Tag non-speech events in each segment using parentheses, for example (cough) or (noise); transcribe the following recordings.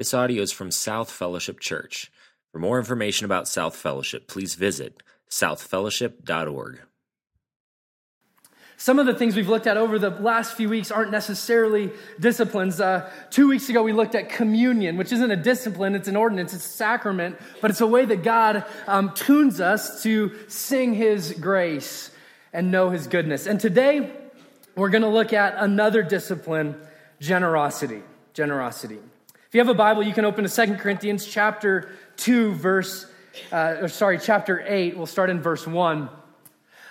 This audio is from South Fellowship Church. For more information about South Fellowship, please visit southfellowship.org. Some of the things we've looked at over the last few weeks aren't necessarily disciplines. Uh, two weeks ago, we looked at communion, which isn't a discipline, it's an ordinance, it's a sacrament, but it's a way that God um, tunes us to sing His grace and know His goodness. And today, we're going to look at another discipline generosity. Generosity. If you have a Bible, you can open to 2 Corinthians chapter 2, verse, uh, or sorry, chapter 8. We'll start in verse 1.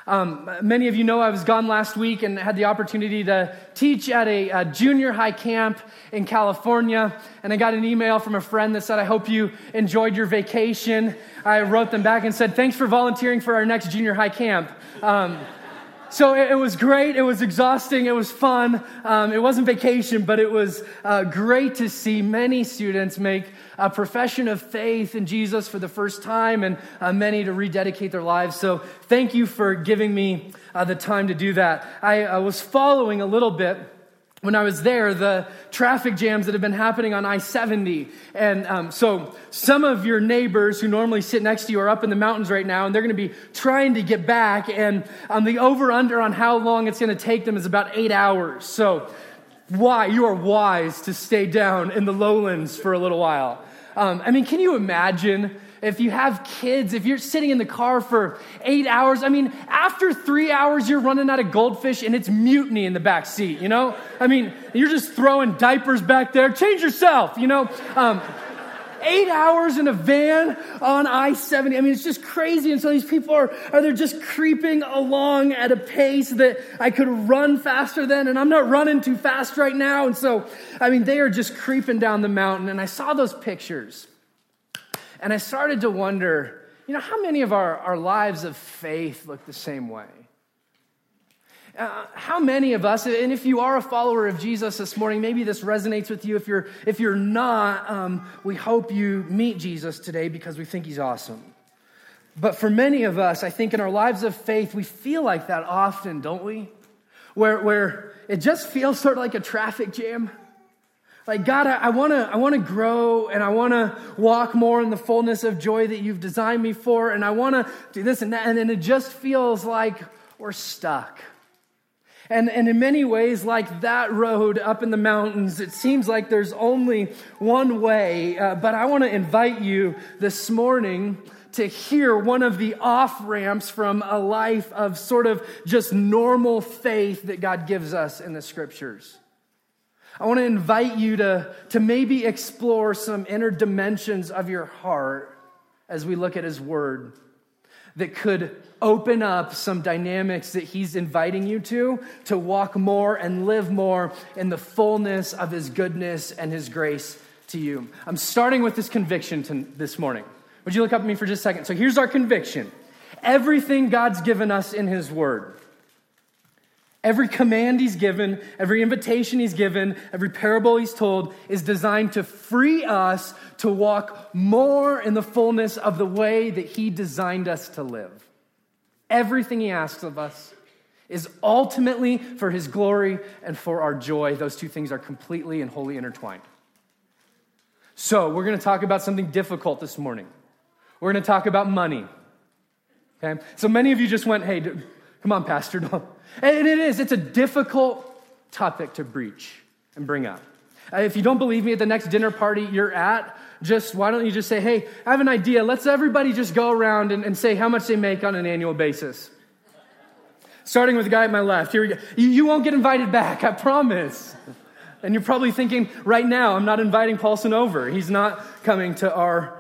Um, many of you know I was gone last week and had the opportunity to teach at a, a, junior high camp in California. And I got an email from a friend that said, I hope you enjoyed your vacation. I wrote them back and said, Thanks for volunteering for our next junior high camp. Um, so it, was great. It was exhausting. It was fun. Um, it wasn't vacation, but it was uh, great to see many students make a profession of faith in Jesus for the first time and uh, many to rededicate their lives. So thank you for giving me uh, the time to do that. I, I was following a little bit when I was there, the traffic jams that have been happening on I 70. And um, so some of your neighbors who normally sit next to you are up in the mountains right now, and they're going to be trying to get back. And um, the over under on how long it's going to take them is about eight hours. So, why? You are wise to stay down in the lowlands for a little while. Um, I mean, can you imagine? If you have kids, if you're sitting in the car for eight hours, I mean, after three hours, you're running out of goldfish and it's mutiny in the back seat, you know? I mean, you're just throwing diapers back there. Change yourself, you know? Um, eight hours in a van on I 70. I mean, it's just crazy. And so these people are, are they're just creeping along at a pace that I could run faster than, and I'm not running too fast right now. And so, I mean, they are just creeping down the mountain. And I saw those pictures. And I started to wonder, you know, how many of our, our lives of faith look the same way? Uh, how many of us, and if you are a follower of Jesus this morning, maybe this resonates with you. If you're, if you're not, um, we hope you meet Jesus today because we think he's awesome. But for many of us, I think in our lives of faith, we feel like that often, don't we? Where, where it just feels sort of like a traffic jam. Like, God, I, I want to I wanna grow and I want to walk more in the fullness of joy that you've designed me for. And I want to do this and that. And then it just feels like we're stuck. And, and in many ways, like that road up in the mountains, it seems like there's only one way. Uh, but I want to invite you this morning to hear one of the off ramps from a life of sort of just normal faith that God gives us in the scriptures. I want to invite you to, to maybe explore some inner dimensions of your heart as we look at His Word that could open up some dynamics that He's inviting you to, to walk more and live more in the fullness of His goodness and His grace to you. I'm starting with this conviction to, this morning. Would you look up at me for just a second? So here's our conviction everything God's given us in His Word Every command he's given, every invitation he's given, every parable he's told is designed to free us to walk more in the fullness of the way that he designed us to live. Everything he asks of us is ultimately for his glory and for our joy. Those two things are completely and wholly intertwined. So, we're going to talk about something difficult this morning. We're going to talk about money. Okay? So, many of you just went, hey, come on, Pastor, don't and it is, it's a difficult topic to breach and bring up. Uh, if you don't believe me at the next dinner party you're at, just why don't you just say, hey, I have an idea. Let's everybody just go around and, and say how much they make on an annual basis. Starting with the guy at my left. Here we go. You, you won't get invited back, I promise. And you're probably thinking, right now, I'm not inviting Paulson over. He's not coming to our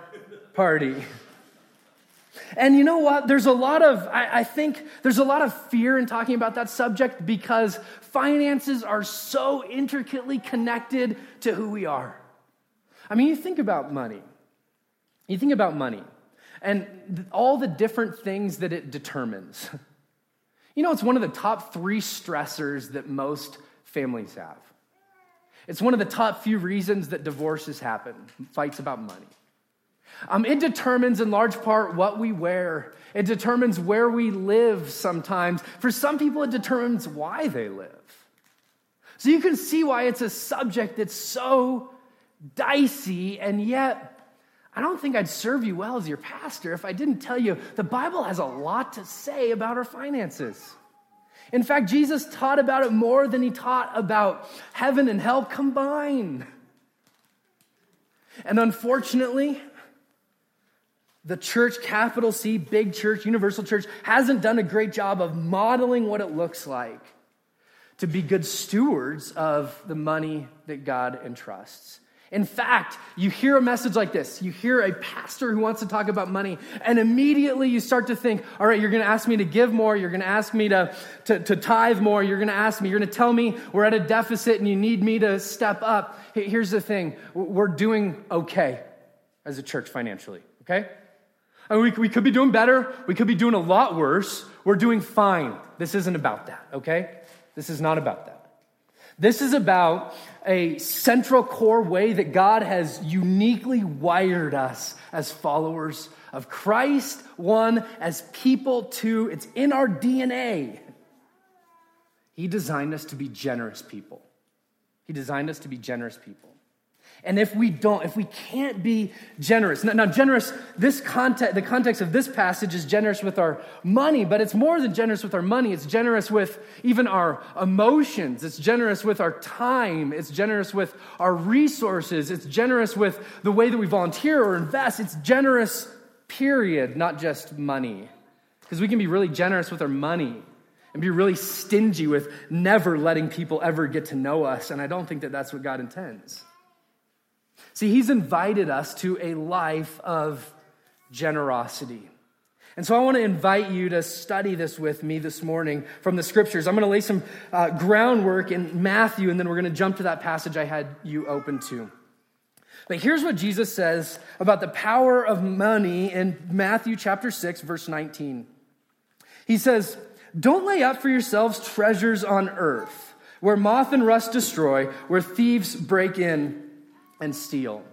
party. And you know what? There's a lot of, I, I, think there's a lot of fear in talking about that subject because finances are so intricately connected to who we are. I mean, you think about money. You think about money and all the different things that it determines. (laughs) You know, it's one of the top three stressors that most families have. It's one of the top few reasons that divorces happen, fights about money. Um, it determines in large part what we wear. It determines where we live sometimes. For some people, it determines why they live. So you can see why it's a subject that's so dicey, and yet I don't think I'd serve you well as your pastor if I didn't tell you the Bible has a lot to say about our finances. In fact, Jesus taught about it more than he taught about heaven and hell combined. And unfortunately, the church, capital C, big church, universal church, hasn't done a great job of modeling what it looks like to be good stewards of the money that God entrusts. In fact, you hear a message like this. You hear a pastor who wants to talk about money, and immediately you start to think, all right, you're going to ask me to give more. You're going to ask me to, to, to tithe more. You're going to ask me, you're going to tell me we're at a deficit and you need me to step up. Here's the thing we're doing okay as a church financially, okay? Mean, we, we could be doing better. We could be doing a lot worse. We're doing fine. This isn't about that, okay? This is not about that. This is about a central core way that God has uniquely wired us as followers of Christ, one, as people, two, it's in our DNA. He designed us to be generous people. He designed us to be generous people. And if we don't, if we can't be generous, now, now, generous, this context, the context of this passage is generous with our money, but it's more than generous with our money. It's generous with even our emotions. It's generous with our time. It's generous with our resources. It's generous with the way that we volunteer or invest. It's generous, period, not just money. Because we can be really generous with our money and be really stingy with never letting people ever get to know us. And I don't think that that's what God intends. See, he's invited us to a life of generosity. And so I want to invite you to study this with me this morning from the scriptures. I'm going to lay some uh, groundwork in Matthew, and then we're going to jump to that passage I had you open to. But here's what Jesus says about the power of money in Matthew chapter 6, verse 19. He says, Don't lay up for yourselves treasures on earth, where moth and rust destroy, where thieves break in and steal.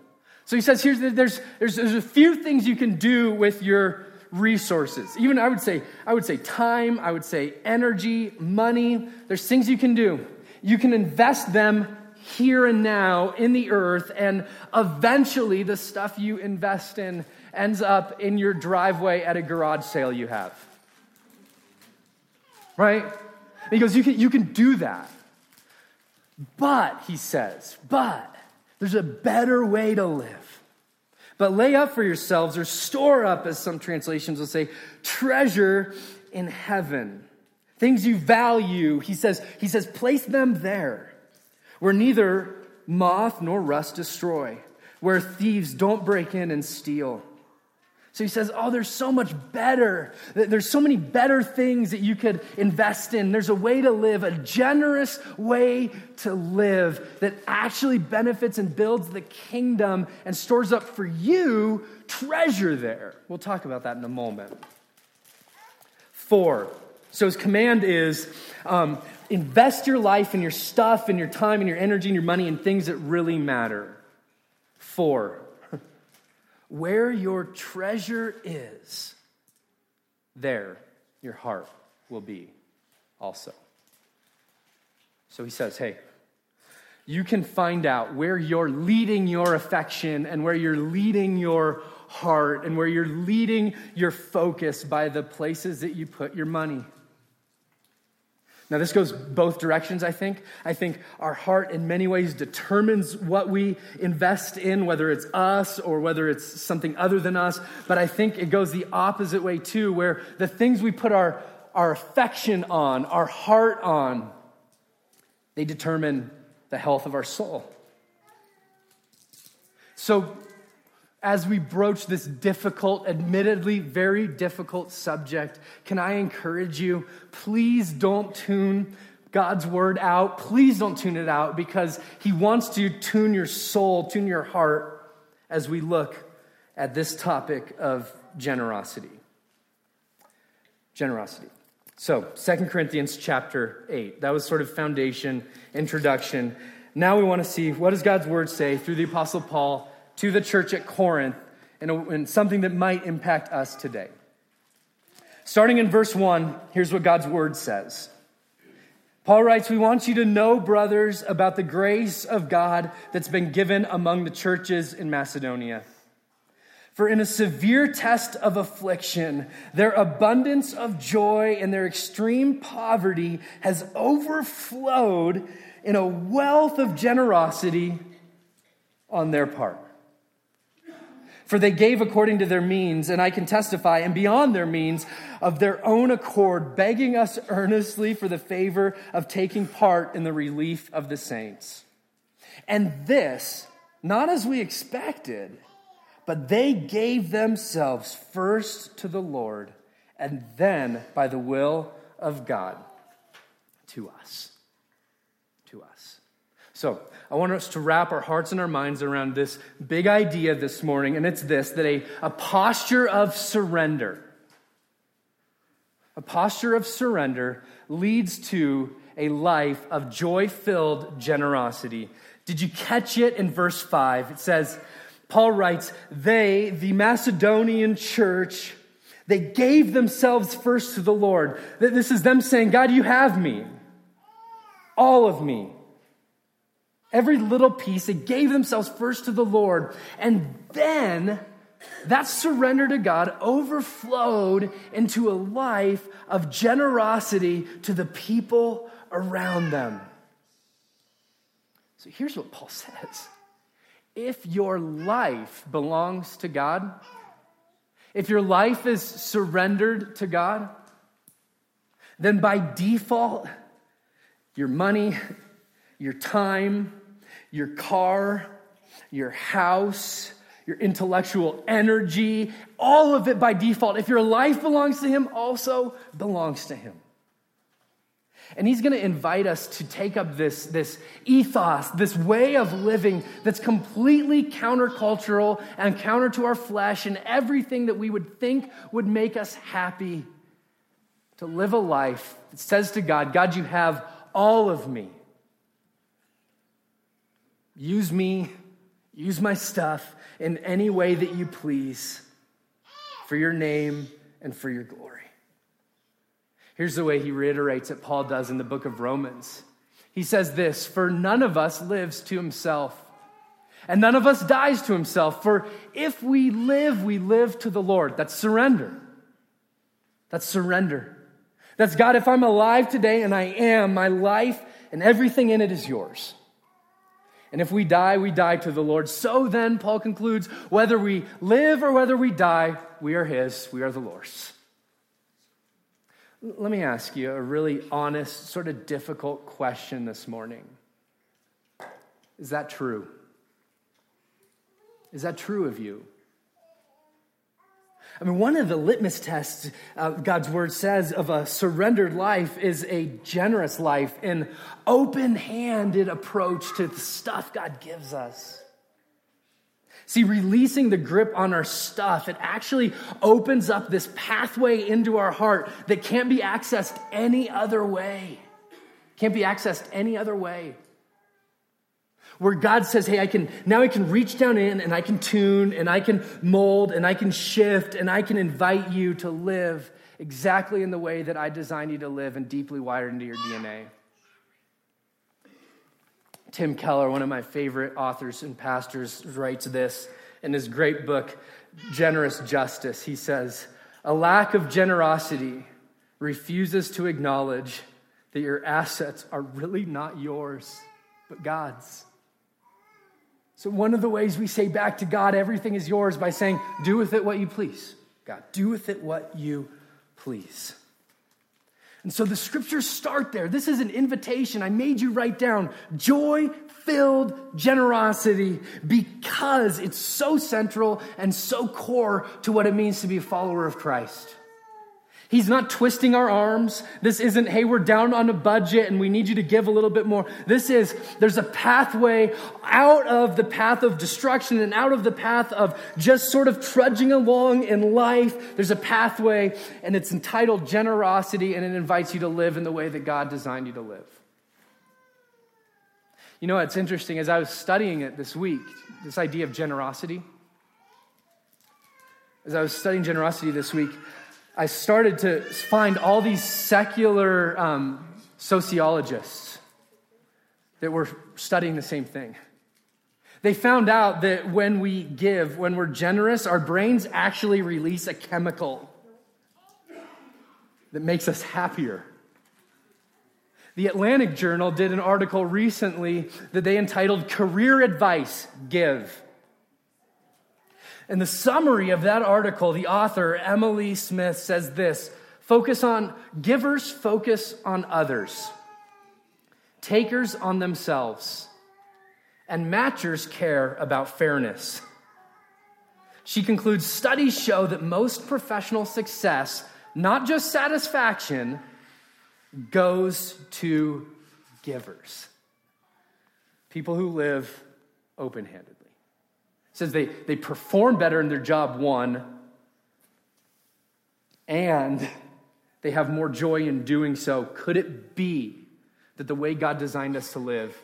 So he says here's there's, there's, there's a few things you can do with your resources. Even I would say, I would say time, I would say energy, money. There's things you can do. You can invest them here and now in the earth, and eventually the stuff you invest in ends up in your driveway at a garage sale you have. Right? He goes, you can, you can do that. But, he says, but there's a better way to live. But lay up for yourselves, or store up, as some translations will say, treasure in heaven. Things you value, he says, he says, place them there, where neither moth nor rust destroy, where thieves don't break in and steal. So he says, Oh, there's so much better. There's so many better things that you could invest in. There's a way to live, a generous way to live that actually benefits and builds the kingdom and stores up for you treasure there. We'll talk about that in a moment. Four. So his command is um, invest your life and your stuff and your time and your energy and your money in things that really matter. Four. Where your treasure is, there your heart will be also. So he says, hey, you can find out where you're leading your affection and where you're leading your heart and where you're leading your focus by the places that you put your money. Now, this goes both directions, I think. I think our heart, in many ways, determines what we invest in, whether it's us or whether it's something other than us. But I think it goes the opposite way, too, where the things we put our, our affection on, our heart on, they determine the health of our soul. So, as we broach this difficult, admittedly very difficult subject, can I encourage you? Please don't tune God's word out. Please don't tune it out because He wants to tune your soul, tune your heart as we look at this topic of generosity. Generosity. So, Second Corinthians chapter 8. That was sort of foundation, introduction. Now we want to see what does God's word say through the apostle Paul to the church at Corinth and, something that might impact us today. Starting in verse 1, here's what God's word says Paul writes, We want you to know, brothers, about the grace of God that's been given among the churches in Macedonia. For in a severe test of affliction, their abundance of joy and their extreme poverty has overflowed in a wealth of generosity on their part. For they gave according to their means, and I can testify, and beyond their means, of their own accord, begging us earnestly for the favor of taking part in the relief of the saints. And this, not as we expected, but they gave themselves first to the Lord, and then by the will of God to us. To us. So, I want us to wrap our hearts and our minds around this big idea this morning, and it's this that a, a posture of surrender, a posture of surrender leads to a life of joy filled generosity. Did you catch it in verse 5? It says, Paul writes, they, the Macedonian church, they gave themselves first to the Lord. This is them saying, God, you have me, all of me. Every little piece, they gave themselves first to the Lord. And then that surrender to God overflowed into a life of generosity to the people around them. So here's what Paul (laughs) says if your life belongs to God, if your life is surrendered to God, then by default, your money, your time, your car, your house, your intellectual energy, all of it by default. If your life belongs to Him, also belongs to Him. And He's going to invite us to take up this, this ethos, this way of living that's completely countercultural and counter to our flesh and everything that we would think would make us happy. To live a life that says to God, God, you have all of me. Use me, use my stuff in any way that you please for your name and for your glory. Here's the way he reiterates it, Paul does in the book of Romans. He says this For none of us lives to himself, and none of us dies to himself. For if we live, we live to the Lord. That's surrender. That's surrender. That's God, if I'm alive today, and I am, my life and everything in it is yours. And if we die, we die to the Lord. So then, Paul concludes, whether we live or whether we die, we are His, we are the Lord's. Let me ask you a really honest, sort of difficult question this morning. Is that true? Is that true of you? I mean, one of the litmus tests uh, God's word says of a surrendered life is a generous life, an open handed approach to the stuff God gives us. See, releasing the grip on our stuff, it actually opens up this pathway into our heart that can't be accessed any other way. Can't be accessed any other way where God says, Hey, I can now I can reach down in and I can tune and I can mold and I can shift and I can invite you to live exactly in the way that I designed you to live and deeply wired into your DNA. Tim Keller, one of my favorite authors and pastors, writes this in his great book, Generous Justice. He says, A lack of generosity refuses to acknowledge that your assets are really not yours, but God's. So, one of the ways we say back to God, everything is yours, by saying, Do with it what you please. God, do with it what you please. And so the scriptures start there. This is an invitation. I made you write down joy filled generosity because it's so central and so core to what it means to be a follower of Christ. He's not twisting our arms. This isn't, hey, we're down on a budget and we need you to give a little bit more. This is, there's a pathway out of the path of destruction and out of the path of just sort of trudging along in life. There's a pathway and it's entitled generosity and it invites you to live in the way that God designed you to live. You know, it's interesting as I was studying it this week, this idea of generosity. As I was studying generosity this week, I started to find all these secular um, sociologists that were studying the same thing. They found out that when we give, when we're generous, our brains actually release a chemical that makes us happier. The Atlantic Journal did an article recently that they entitled Career Advice Give. In the summary of that article, the author, Emily Smith, says this focus on givers, focus on others, takers on themselves, and matchers care about fairness. She concludes studies show that most professional success, not just satisfaction, goes to givers. People who live open handed says they, they perform better in their job, one, and they have more joy in doing so. Could it be that the way God designed us to live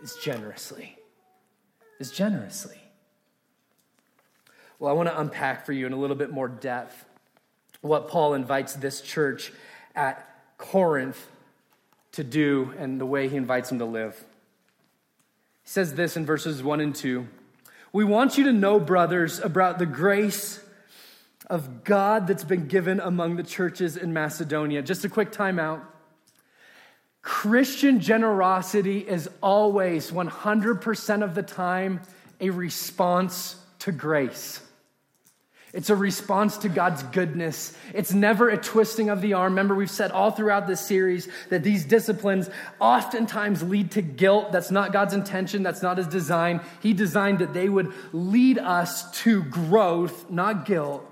is generously? Is generously. Well, I want to unpack for you in a little bit more depth what Paul invites this church at Corinth to do and the way he invites them to live. He says this in verses 1 and 2. We want you to know, brothers, about the grace of God that's been given among the churches in Macedonia. Just a quick timeout. Christian generosity is always 100% of the time a response to grace. It's a response to God's goodness. It's never a twisting of the arm. Remember, we've said all throughout this series that these disciplines oftentimes lead to guilt. That's not God's intention. That's not His design. He designed that they would lead us to growth, not guilt.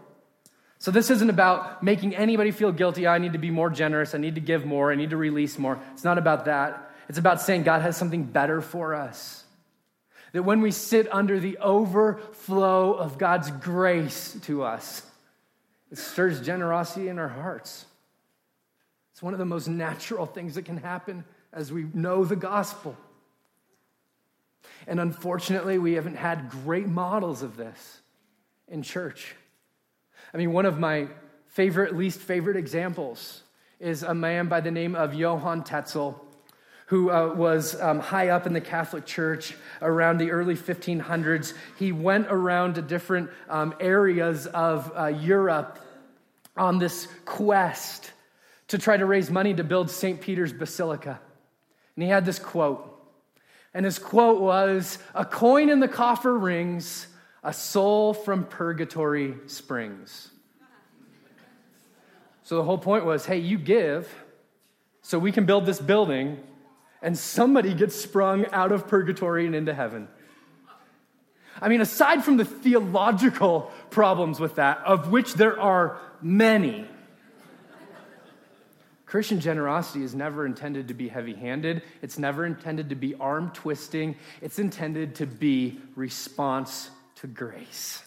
So, this isn't about making anybody feel guilty. I need to be more generous. I need to give more. I need to release more. It's not about that. It's about saying God has something better for us. That when we sit under the overflow of God's grace to us, it stirs generosity in our hearts. It's one of the most natural things that can happen as we know the gospel. And unfortunately, we haven't had great models of this in church. I mean, one of my favorite, least favorite examples is a man by the name of Johann Tetzel who uh, was um, high up in the Catholic Church around the early 1500s. He went around to different um, areas of uh, Europe on this quest to try to raise money to build St. Peter's Basilica. And he had this quote. And his quote was A coin in the coffer rings, a soul from purgatory springs. So the whole point was hey, you give so we can build this building and somebody gets sprung out of purgatory and into heaven. I mean, aside from the theological problems with that, of which there are many, Christian generosity is never intended to be heavy handed. It's never intended to be arm twisting. It's intended to be response to grace.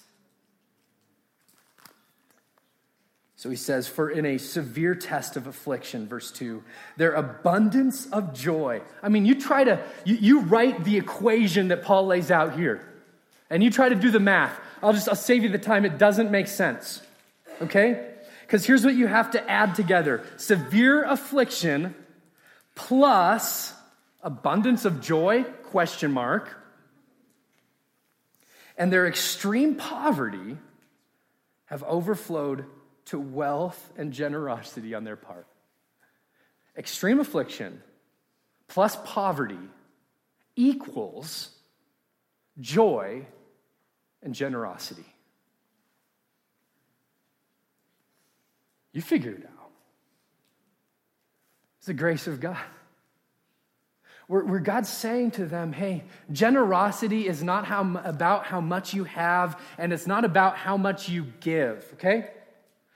So he says, For in a severe test of affliction, verse 2, their abundance of joy. I mean, you try to, you, you write the equation that Paul lays out here, and you try to do the math. I'll just, I'll save you the time. It doesn't make sense. Okay? Because here's what you have to add together severe affliction plus abundance of joy, question mark, and their extreme poverty have overflowed to wealth and generosity on their part. Extreme affliction plus poverty equals joy and generosity. You figured it out. It's the grace of God. Where, where God's saying to them, hey, generosity is not how, about how much you have, and it's not about how much you give, okay?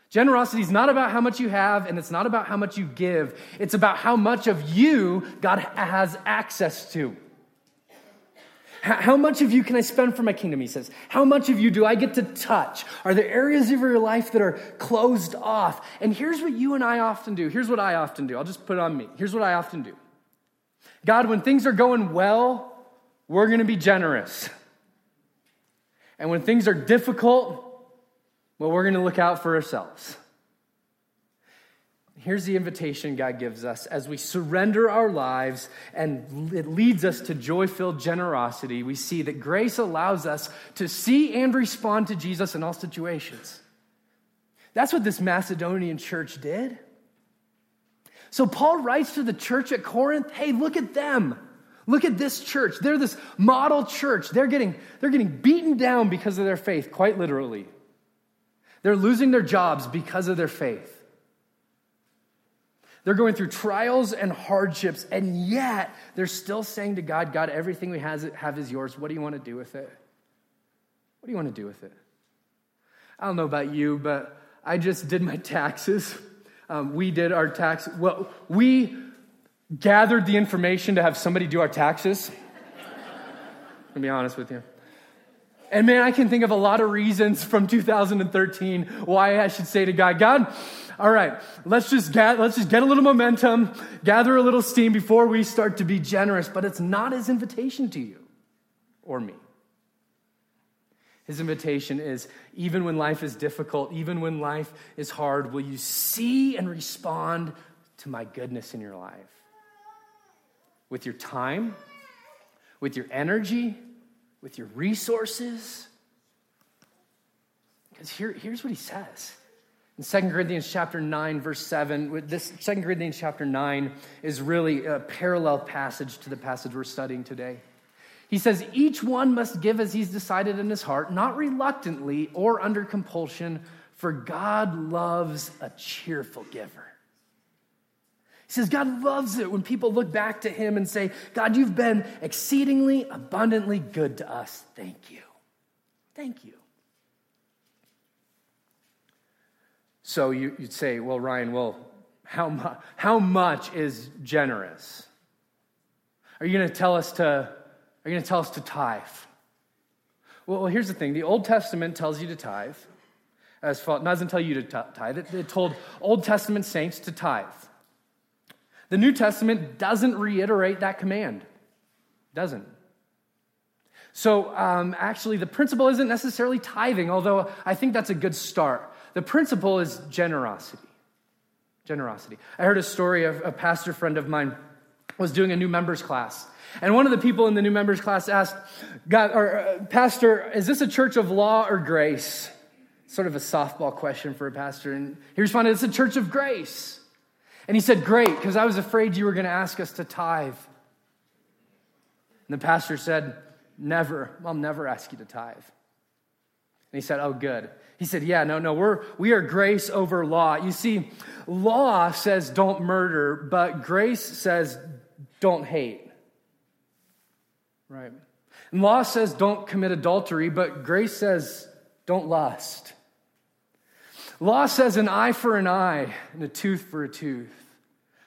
Generosity is not about how much you have and it's not about how much you give. It's about how much of you God has access to. How much of you can I spend for my kingdom? He says. How much of you do I get to touch? Are there areas of your life that are closed off? And here's what you and I often do. Here's what I often do. I'll just put it on me. Here's what I often do God, when things are going well, we're going to be generous. And when things are difficult, well, we're going to look out for ourselves. Here's the invitation God gives us as we surrender our lives and it leads us to joy filled generosity. We see that grace allows us to see and respond to Jesus in all situations. That's what this Macedonian church did. So Paul writes to the church at Corinth hey, look at them. Look at this church. They're this model church. They're getting, they're getting beaten down because of their faith, quite literally. They're losing their jobs because of their faith. They're going through trials and hardships, and yet they're still saying to God, God, everything we have is yours. What do you want to do with it? What do you want to do with it? I don't know about you, but I just did my taxes. Um, we did our tax. Well, we gathered the information to have somebody do our taxes. (laughs) to be honest with you. And man, I can think of a lot of reasons from 2013 why I should say to God, God, all right, let's just get, let's just get a little momentum, gather a little steam before we start to be generous. But it's not his invitation to you or me. His invitation is even when life is difficult, even when life is hard, will you see and respond to my goodness in your life? With your time, with your energy, with your resources. Because here, here's what he says in 2 Corinthians chapter 9, verse 7, this 2 Corinthians chapter 9 is really a parallel passage to the passage we're studying today. He says, Each one must give as he's decided in his heart, not reluctantly or under compulsion, for God loves a cheerful giver. He says, God loves it when people look back to him and say, God, you've been exceedingly abundantly good to us. Thank you. Thank you. So you, would say, well, Ryan, well, how, mu- how much is generous? Are you going to tell us to, are you going to tell us to tithe? Well, well, here's the thing. The Old Testament tells you to tithe. As far, doesn't tell you to tithe. It, it told Old Testament saints to tithe. The New Testament doesn't reiterate that command. Doesn't. So, um, actually, the principle isn't necessarily tithing, although I think that's a good start. The principle is generosity. Generosity. I heard a story of a pastor friend of mine was doing a new members class. And one of the people in the new members class asked, God, or, uh, Pastor, is this a church of law or grace? Sort of a softball question for a pastor. And he responded, It's a church of grace. And he said, Great, because I was afraid you were going to ask us to tithe. And the pastor said, Never. I'll never ask you to tithe. And he said, Oh, good. He said, Yeah, no, no, we're, we are grace over law. You see, law says don't murder, but grace says don't hate. Right? And law says don't commit adultery, but grace says don't lust. Law says an eye for an eye and a tooth for a tooth.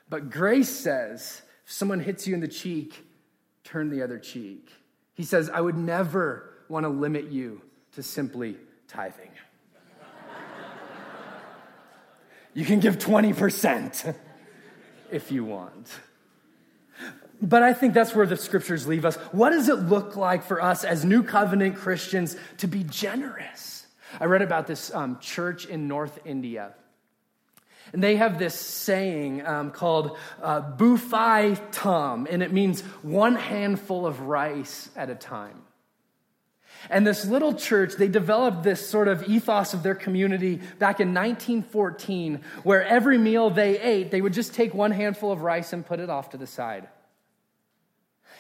But grace says if someone hits you in the cheek, turn the other cheek. He says, I would never want to limit you to simply tithing. You can give 20% (laughs) if you want. But I think that's where the scriptures leave us. What does it look like for us as new covenant Christians to be generous? I read about this um, church in North India. And they have this saying um, called uh, Buhfai Tham, and it means one handful of rice at a time. And this little church, they developed this sort of ethos of their community back in 1914, where every meal they ate, they would just take one handful of rice and put it off to the side.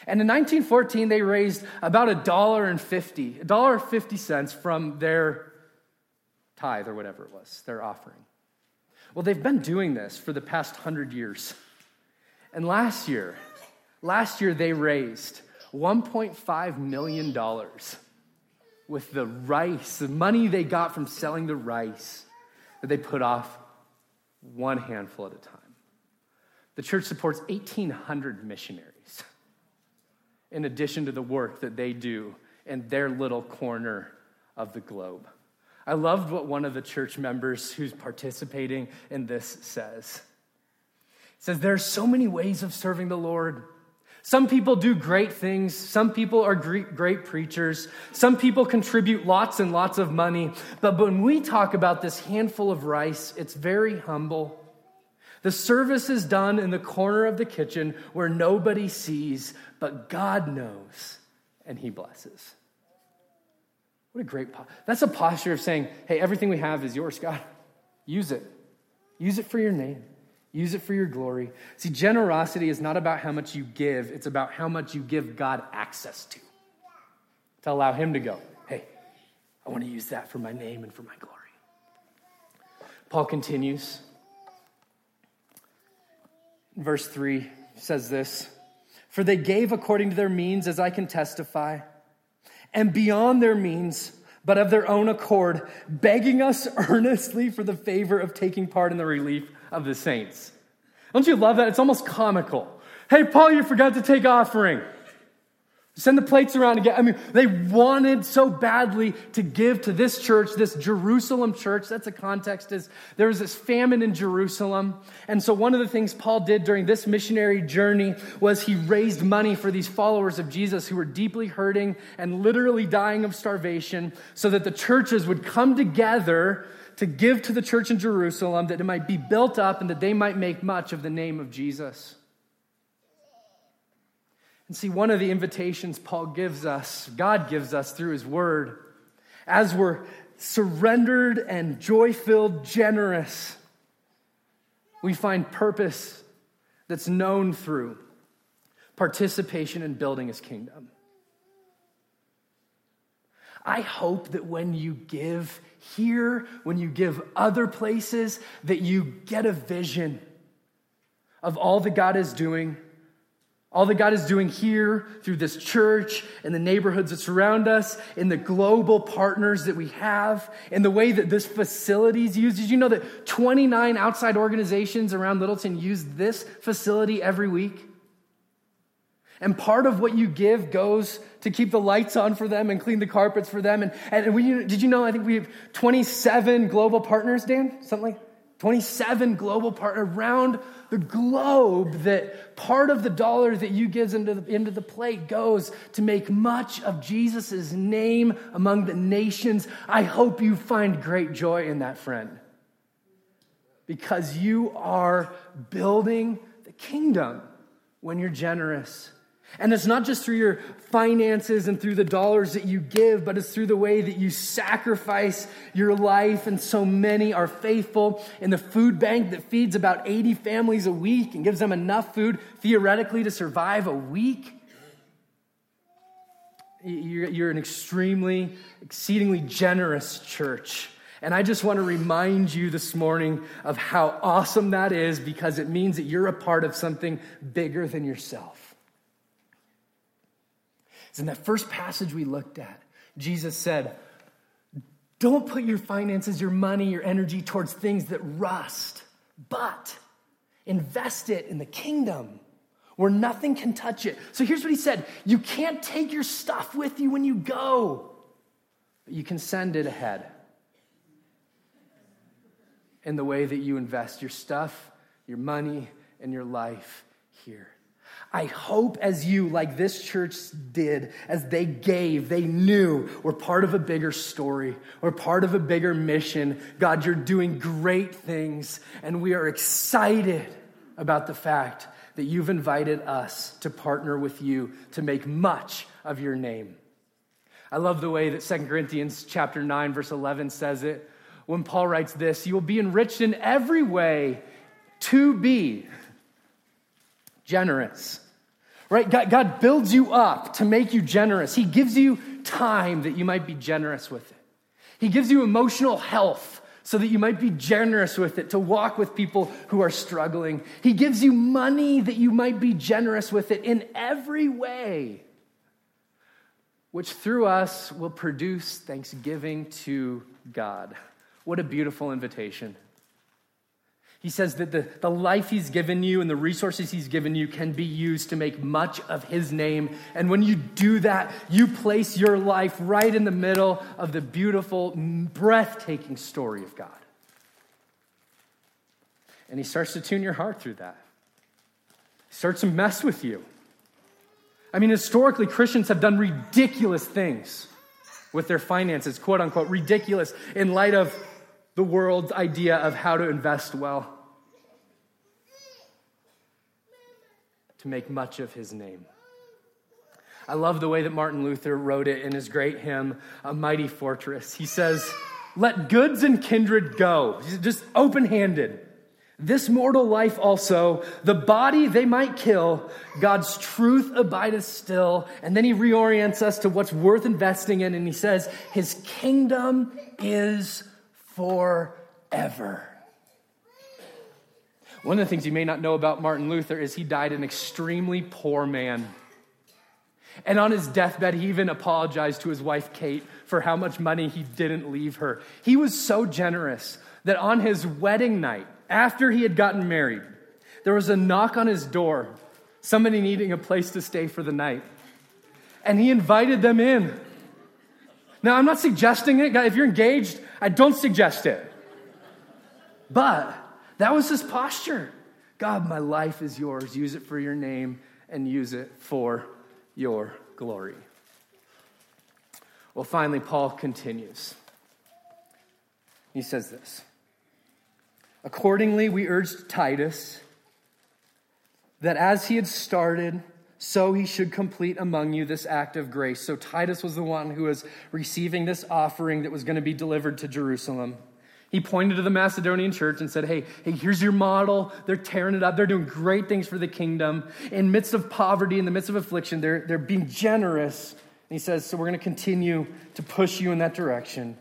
And in 1914, they raised about a dollar and fifty, a dollar fifty cents from their tithe or whatever it was, their offering. Well, they've been doing this for the past hundred years. And last year, last year they raised $1.5 million with the rice, the money they got from selling the rice that they put off one handful at a time. The church supports 1,800 missionaries in addition to the work that they do in their little corner of the globe. I loved what one of the church members who's participating in this says. Says, There are so many ways of serving the Lord. Some people do great things. Some people are great preachers. Some people contribute lots and lots of money. But when we talk about this handful of rice, it's very humble. The service is done in the corner of the kitchen where nobody sees, but God knows, and He blesses. What a great That's a posture of saying, hey, everything we have is yours, God. Use it. Use it for your name. Use it for your glory. See, generosity is not about how much you give, it's about how much you give God access to. To allow Him to go, hey, I want to use that for my name and for my glory. Paul continues. Verse 3 says this For they gave according to their means, as I can testify, and beyond their means, but of their own accord, begging us (laughs) earnestly for the favor of taking part in the relief of the saints. Don't you love that? It's almost comical. Hey, Paul, you forgot to take offering. Send the plates around again. I mean, they wanted so badly to give to this church, this Jerusalem church. That's a context is there was this famine in Jerusalem. And so one of the things Paul did during this missionary journey was he raised money for these followers of Jesus who were deeply hurting and literally dying of starvation so that the churches would come together to give to the church in Jerusalem that it might be built up and that they might make much of the name of Jesus. And see, one of the invitations Paul gives us, God gives us through his word, as we're surrendered and joy filled, generous, we find purpose that's known through participation in building his kingdom. I hope that when you give here, when you give other places, that you get a vision of all that God is doing all that God is doing here through this church and the neighborhoods that surround us, in the global partners that we have, in the way that this facility is used. Did you know that 29 outside organizations around Littleton use this facility every week? And part of what you give goes to keep the lights on for them and clean the carpets for them. And, and we, did you know, I think we have 27 global partners, Dan? Something like 27 global partners around the globe that part of the dollar that you give into the, into the plate goes to make much of Jesus' name among the nations. I hope you find great joy in that, friend. Because you are building the kingdom when you're generous. And it's not just through your finances and through the dollars that you give, but it's through the way that you sacrifice your life. And so many are faithful in the food bank that feeds about 80 families a week and gives them enough food theoretically to survive a week. You're an extremely, exceedingly generous church. And I just want to remind you this morning of how awesome that is because it means that you're a part of something bigger than yourself in that first passage we looked at, Jesus said, Don't put your finances, your money, your energy towards things that rust, but invest it in the kingdom where nothing can touch it. So here's what he said You can't take your stuff with you when you go, but you can send it ahead in the way that you invest your stuff, your money, and your life here. I hope as you, like this church did, as they gave, they knew we're part of a bigger story. We're part of a bigger mission. God, you're doing great things, and we are excited about the fact that you've invited us to partner with you to make much of your name. I love the way that 2 Corinthians chapter 9 verse 11 says it when Paul writes this, you will be enriched in every way to be generous. Right? God, God builds you up to make you generous. He gives you time that you might be generous with it. He gives you emotional health so that you might be generous with it, to walk with people who are struggling. He gives you money that you might be generous with it in every way, which through us will produce thanksgiving to God. What a beautiful invitation. He says that the, the life he's given you and the resources he's given you can be used to make much of his name. And when you do that, you place your life right in the middle of the beautiful, breathtaking story of God. And he starts to tune your heart through that. He starts to mess with you. I mean, historically, Christians have done ridiculous things with their finances, quote unquote, ridiculous in light of the world's idea of how to invest well. to make much of his name. I love the way that Martin Luther wrote it in his great hymn, A Mighty Fortress. He says, Let goods and kindred go, just open handed. This mortal life also, the body they might kill, God's truth abideth still. And then he reorients us to what's worth investing in, and he says, His kingdom is forever. One of the things you may not know about Martin Luther is he died an extremely poor man. And on his deathbed, he even apologized to his wife, Kate, for how much money he didn't leave her. He was so generous that on his wedding night, after he had gotten married, there was a knock on his door, somebody needing a place to stay for the night. And he invited them in. Now, I'm not suggesting it. If you're engaged, I don't suggest it. But that was his posture. God, my life is yours. Use it for your name and use it for your glory. Well, finally, Paul continues. He says this Accordingly, we urged Titus that as he had started, so he should complete among you this act of grace. So Titus was the one who was receiving this offering that was going to be delivered to Jerusalem. He pointed to the Macedonian church and said, Hey, hey, here's your model. They're tearing it up. They're doing great things for the kingdom. In midst of poverty, in the midst of affliction, they're, they're being generous. And he says, So we're going to continue to push you in that direction.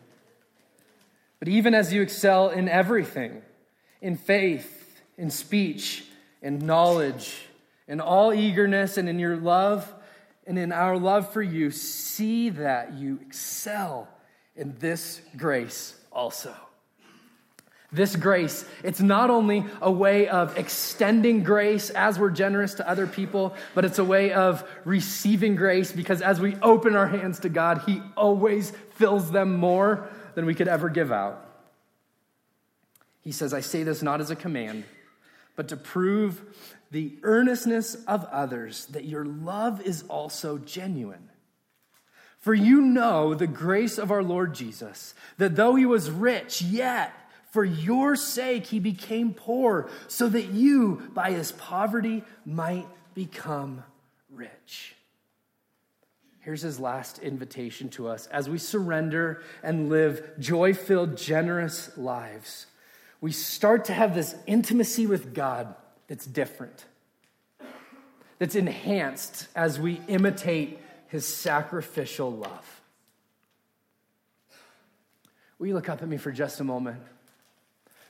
But even as you excel in everything, in faith, in speech, in knowledge, in all eagerness, and in your love, and in our love for you, see that you excel in this grace also. This grace, it's not only a way of extending grace as we're generous to other people, but it's a way of receiving grace because as we open our hands to God, He always fills them more than we could ever give out. He says, I say this not as a command, but to prove the earnestness of others that your love is also genuine. For you know the grace of our Lord Jesus, that though he was rich, yet for your sake, he became poor, so that you, by his poverty, might become rich. Here's his last invitation to us as we surrender and live joy filled, generous lives. We start to have this intimacy with God that's different, that's enhanced as we imitate his sacrificial love. Will you look up at me for just a moment?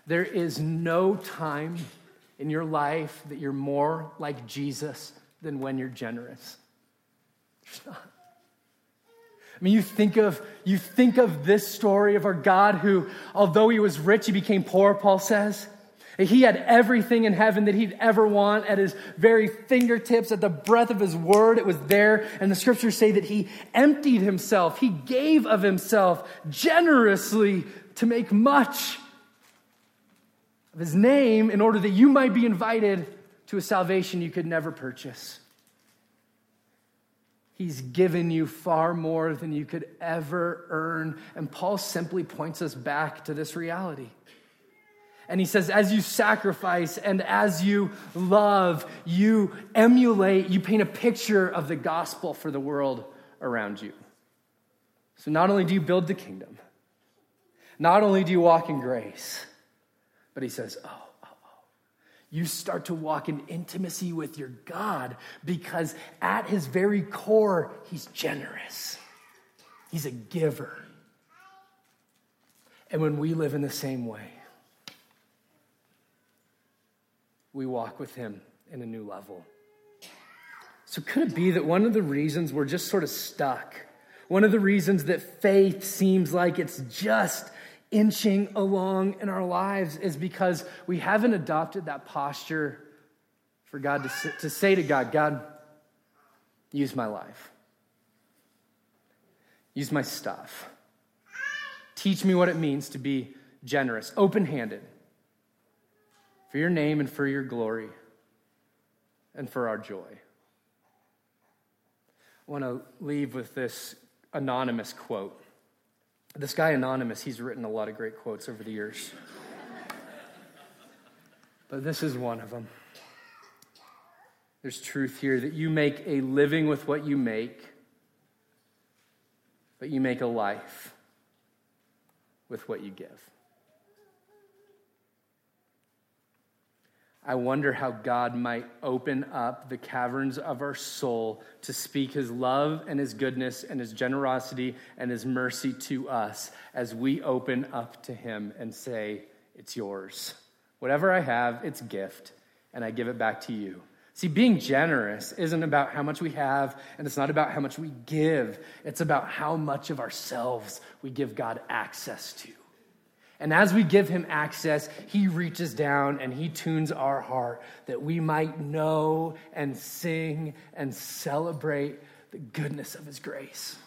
There is no time in your life that you're more like Jesus than when you're generous. I mean, you think of you think of this story of our God who, although he was rich, he became poor, Paul says. He had everything in heaven that he'd ever want at his very fingertips, at the breath of his word. It was there. And the scriptures say that he emptied himself. He gave of himself generously to make much of his name in order that you might be invited to a salvation you could never purchase. He's given you far more than you could ever earn. And Paul simply points us back to this reality. And he says, as you sacrifice and as you love, you emulate, you paint a picture of the gospel for the world around you. So not only do you build the kingdom, not only do you walk in grace, but he says, oh, oh, oh. You start to walk in intimacy with your God because at his very core, he's generous. He's a giver. And when we live in the same way, we walk with him in a new level. So, could it be that one of the reasons we're just sort of stuck, one of the reasons that faith seems like it's just inching along in our lives is because we haven't adopted that posture for God to, to say to God, God, use my life, use my stuff. Teach me what it means to be generous, open handed, for your name and for your glory and for our joy. I want to leave with this anonymous quote. This guy, Anonymous, he's written a lot of great quotes over the years. but this is one of them. There's truth here that you make a living with what you make, but you make a life with what you give. I wonder how God might open up the caverns of our soul to speak his love and his goodness and his generosity and his mercy to us as we open up to him and say, It's yours. Whatever I have, it's gift, and I give it back to you. See, being generous isn't about how much we have, and it's not about how much we give. It's about how much of ourselves we give God access to. And as we give him access, he reaches down and he tunes our heart that we might know and sing and celebrate the goodness of his grace.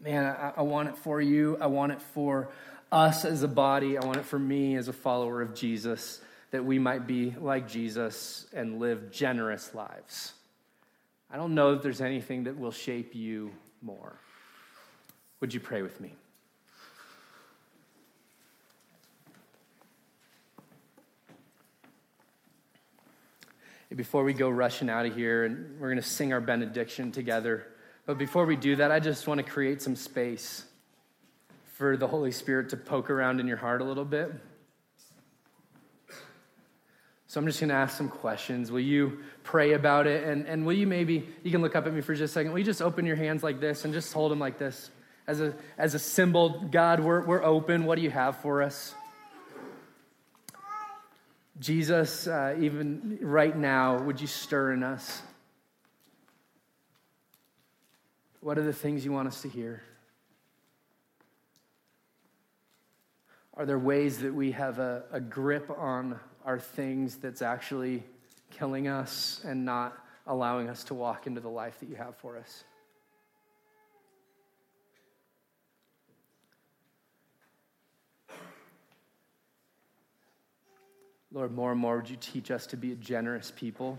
Man, I, I, want it for you. I want it for us as a body. I want it for me as a follower of Jesus that we might be like Jesus and live generous lives. I don't know if there's anything that will shape you more. Would you pray with me? Before we go rushing out of here, and we're going to sing our benediction together. But before we do that, I just want to create some space for the Holy Spirit to poke around in your heart a little bit. So I'm just going to ask some questions. Will you pray about it? And, and will you maybe, you can look up at me for just a second. Will you just open your hands like this and just hold them like this? As a, as a symbol, God, we're, we're open. What do you have for us? Jesus, uh, even right now, would you stir in us? What are the things you want us to hear? Are there ways that we have a, a grip on our things that's actually killing us and not allowing us to walk into the life that you have for us. Lord, more and more would you teach us to be a generous people?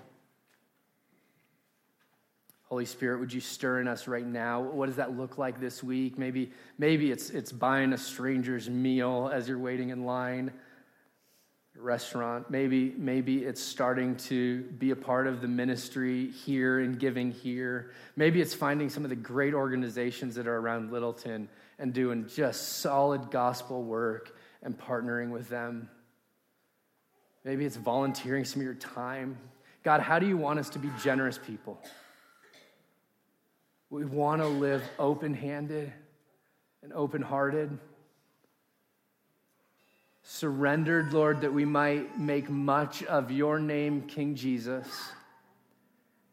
Holy Spirit, would you stir in us right now? What does that look like this week? Maybe, maybe it's, it's buying a stranger's meal as you're waiting in line restaurant. Maybe, maybe it's starting to be a part of the ministry here and giving here. Maybe it's finding some of the great organizations that are around Littleton and doing just solid gospel work and partnering with them. Maybe it's volunteering some of your time. God, how do you want us to be generous people? We want to live open handed and open hearted surrendered, Lord, that we might make much of your name, King Jesus,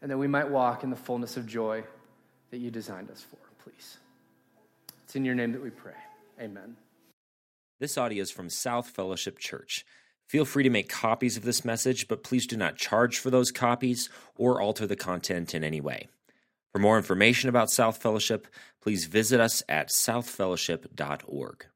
and that we might walk in the fullness of joy that you designed us for, please. It's in your name that we pray. Amen. This audio is from South Fellowship Church. Feel free to make copies of this message, but please do not charge for those copies or alter the content in any way. For more information about South Fellowship, please visit us at southfellowship.org.